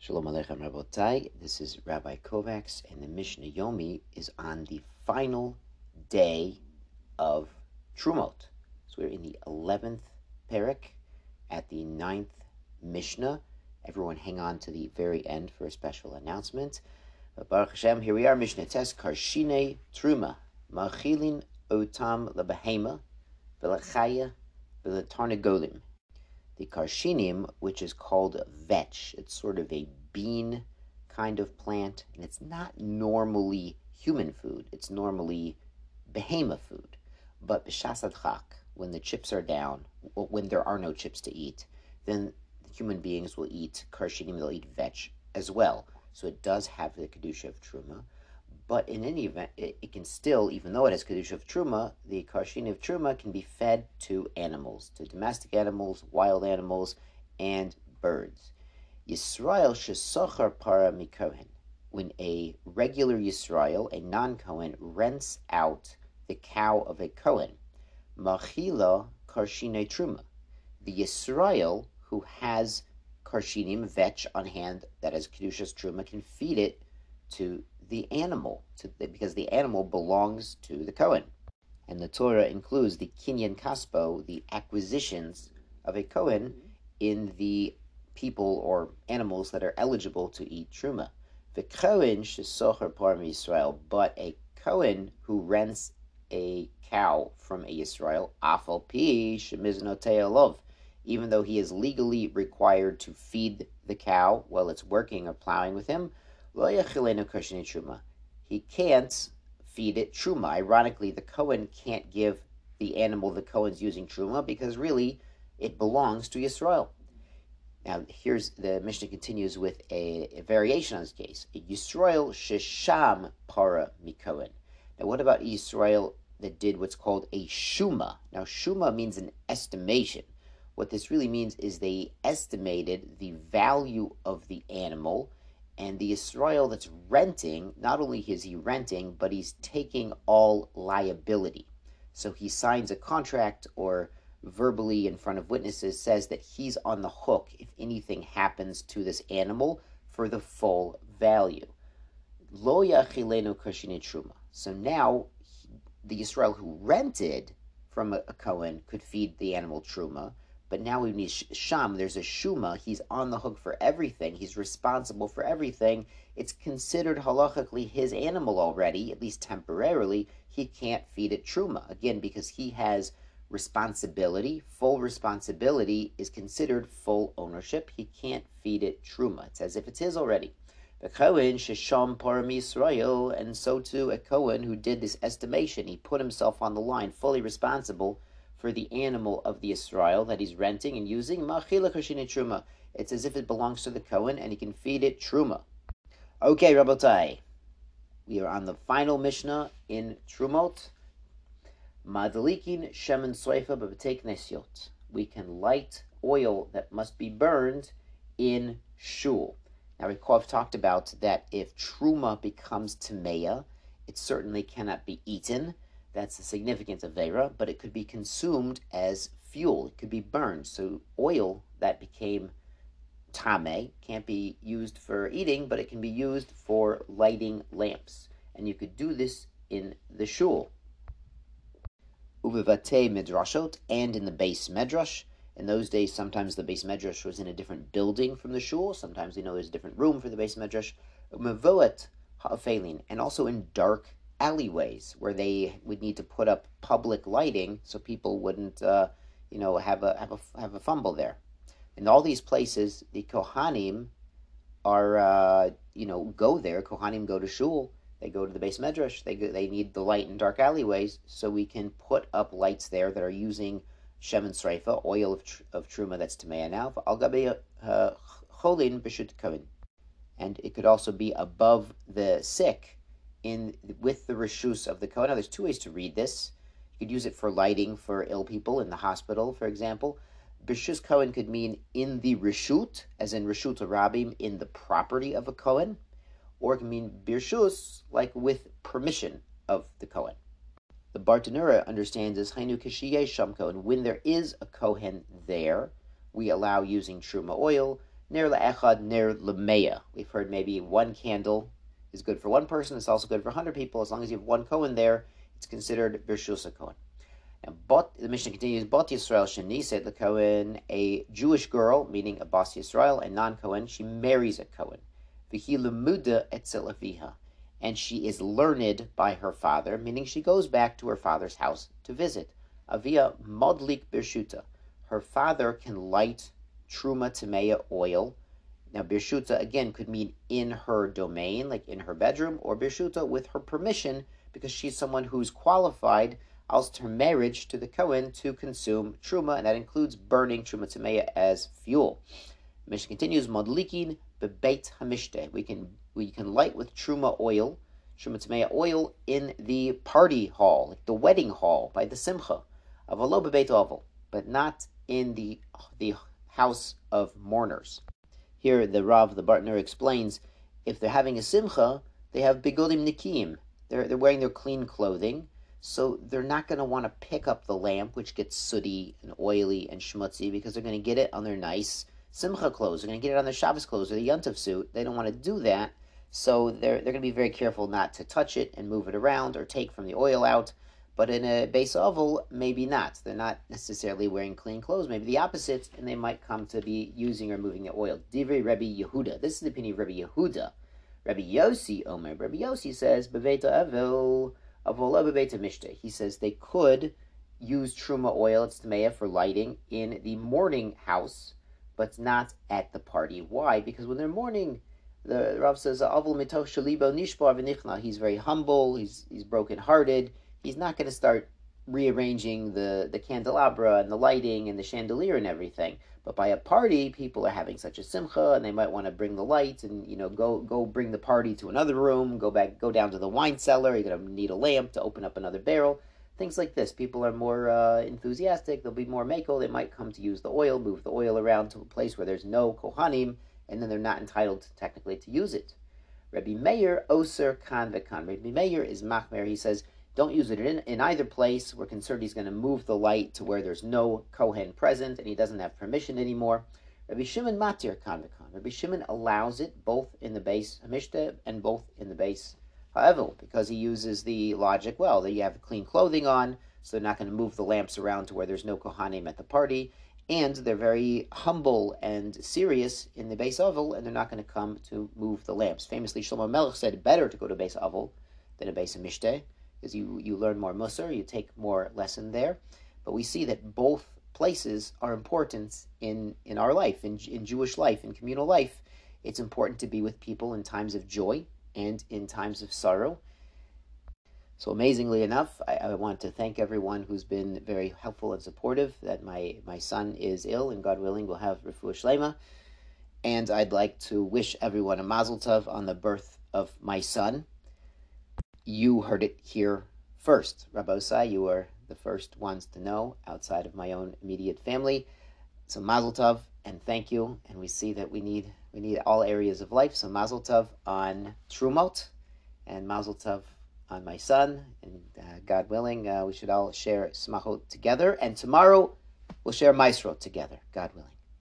Shalom Aleichem Rabotai. This is Rabbi Kovacs, and the Mishnah Yomi is on the final day of Trumot. So we're in the 11th Perik at the 9th Mishnah. Everyone hang on to the very end for a special announcement. Baruch Hashem, here we are, Mishnah Tes Karshine Truma. Machilin Otam Labahema, Velachaya, Velatarnagolim the karshinim, which is called vetch. It's sort of a bean kind of plant, and it's not normally human food. It's normally behemoth food. But b'shasad when the chips are down, when there are no chips to eat, then human beings will eat karshinim, they'll eat vetch as well. So it does have the kedusha of truma. But in any event, it, it, can still, even though it has Kedusha of Truma, the Karshin of Truma can be fed to animals, to domestic animals, wild animals, and birds. Yisrael shesochar para mikohen. When a regular Yisrael, a non-Kohen, rents out the cow of a Kohen, machila karshine truma. The Yisrael who has karshinim vetch on hand that has kedushas truma can feed it to the animal, to, because the animal belongs to the Kohen. And the Torah includes the kinyan kaspo, the acquisitions of a Kohen in the people or animals that are eligible to eat truma. The Kohen shesocher parm Israel, but a Kohen who rents a cow from a Israel, afal pi love, even though he is legally required to feed the cow while it's working or plowing with him, he can't feed it truma. Ironically, the Kohen can't give the animal the Kohen's using truma because really it belongs to Yisrael. Now, here's the Mishnah continues with a, a variation on this case. Yisrael shesham para mikohen. Now, what about Yisrael that did what's called a shuma? Now, shuma means an estimation. What this really means is they estimated the value of the animal and the Israel that's renting, not only is he renting, but he's taking all liability. So he signs a contract or verbally in front of witnesses says that he's on the hook if anything happens to this animal for the full value. Lo yachilenu truma. So now the Israel who rented from a, a Cohen could feed the animal truma, but now we need Sham, there's a Shuma, he's on the hook for everything, he's responsible for everything. It's considered halachically his animal already, at least temporarily. He can't feed it Truma. Again, because he has responsibility, full responsibility is considered full ownership. He can't feed it Truma. It's as if it's his already. The Kohen, Shisham Param Yisrael, and so too a Kohen who did this estimation. He put himself on the line, fully responsible for the animal of the Israel that he's renting and using, truma. It's as if it belongs to the Kohen and he can feed it truma. Okay, Rabotai. We are on the final Mishnah in Trumot. Madalikin shemen soifa b'b'teik nesiot. We can light oil that must be burned in shul. Now, recall I've talked about that if truma becomes tameya, it certainly cannot be eaten. That's the significance of Vera, but it could be consumed as fuel. It could be burned. So oil that became tame can't be used for eating, but it can be used for lighting lamps. And you could do this in the shul. Uvivate midrashot and in the base medrash. In those days, sometimes the base medrash was in a different building from the shul. Sometimes you know there's a different room for the base medrash. Mevoet ha'afalin, and also in dark alleyways where they would need to put up public lighting so people wouldn't, uh, you know, have a have a have a fumble there. In all these places, the kohanim are, uh, you know, go there. Kohanim go to shul. They go to the base medrash. They go, they need the light in dark alleyways, so we can put up lights there that are using shemen sreifa, oil of, tr- of truma that's tamei now. Al uh, cholin b'shut and it could also be above the sick in with the rishus of the Kohen. Now, there's two ways to read this. You could use it for lighting for ill people in the hospital, for example. Bishus Kohen could mean in the rishut, as in rishut rabim, in the property of a Kohen, or it can mean birshus, like with permission of the Kohen. The Bartanura understands as Hainu Kishiyeh Sham Kohen. When there is a Kohen there, we allow using Truma oil Ner le'echad, ner lemeya. We've heard maybe one candle is good for one person. It's also good for 100 people. As long as you have one Kohen there, it's considered Birshusa Kohen. And but the Mishnah continues, Bot Yisrael said the Kohen, a Jewish girl, meaning a Bas Yisrael, a non Kohen, she marries a Kohen. Vihi lemuda etzel aviha. And she is learned by her father, meaning she goes back to her father's house to visit. Avia modlik birshuta. Her father can light truma tameya oil. Now, birshuta again could mean in her domain, like in her bedroom, or birshuta with her permission, because she's someone who's qualified as her marriage to the Kohen to consume truma, and that includes burning truma tameya as fuel. Mishnah continues, modlikin bebeit hamishte. We can we can light with truma oil, truma tameya oil in the party hall, like the wedding hall by the simcha of alo bebeit oval, but not in the the house of mourners. Here, the Rav, the Bartner, explains if they're having a simcha, they have bigodim nikim. They're, they're wearing their clean clothing, so they're not going to want to pick up the lamp, which gets sooty and oily and schmutzy, because they're going to get it on their nice simcha clothes. They're going to get it on their Shabbos clothes or the Yontif suit. They don't want to do that, so they're, they're going to be very careful not to touch it and move it around or take from the oil out. But in a base oval, maybe not. They're not necessarily wearing clean clothes. Maybe the opposite, and they might come to be using or moving the oil. Divrei Rabbi Yehuda. This is the opinion of Rabbi Yehuda. Rabbi Yossi Omer. Rabbi Yossi says, Avil, Mishte. He says they could use truma oil, it's tmeya, for lighting in the morning house, but not at the party. Why? Because when they're mourning, the Rav says, Avil mitoch shalibo nishbar He's very humble, he's, he's broken hearted he's not going to start rearranging the, the candelabra and the lighting and the chandelier and everything. But by a party, people are having such a simcha, and they might want to bring the lights and you know go go bring the party to another room, go back, go down to the wine cellar. You're gonna need a lamp to open up another barrel. Things like this. People are more uh, enthusiastic. They'll be more mako. They might come to use the oil, move the oil around to a place where there's no kohanim, and then they're not entitled to, technically to use it. Rabbi Meir Oser Kan Vekan. Rabbi Meir is machmer. He says don't use it in, in either place. We're concerned he's going to move the light to where there's no Kohen present and he doesn't have permission anymore. Rabbi Shimon matir kanvakan. Rabbi Shimon allows it both in the base Hamishta and both in the base Ha'evil because he uses the logic, well, that you have clean clothing on, so they're not going to move the lamps around to where there's no Kohanim at the party. And they're very humble and serious in the base oval, and they're not going to come to move the lamps. Famously, Shlomo Melech said, better to go to base oval than a base Mishteh because you, you learn more Musar, you take more lesson there. But we see that both places are important in, in our life, in, in Jewish life, in communal life. It's important to be with people in times of joy and in times of sorrow. So amazingly enough, I, I, want to thank everyone who's been very helpful and supportive. That my my son is ill, and God willing, will have refuah shlema. And I'd like to wish everyone a mazel tov on the birth of my son you heard it here first. Rabosai, you were the first ones to know outside of my own immediate family. So Mazel Tov and thank you. And we see that we need we need all areas of life. So Mazel Tov on Trumot and Mazel Tov on my son. And uh, God willing, uh, we should all share Smachot together. And tomorrow we'll share Maasrot together, God willing.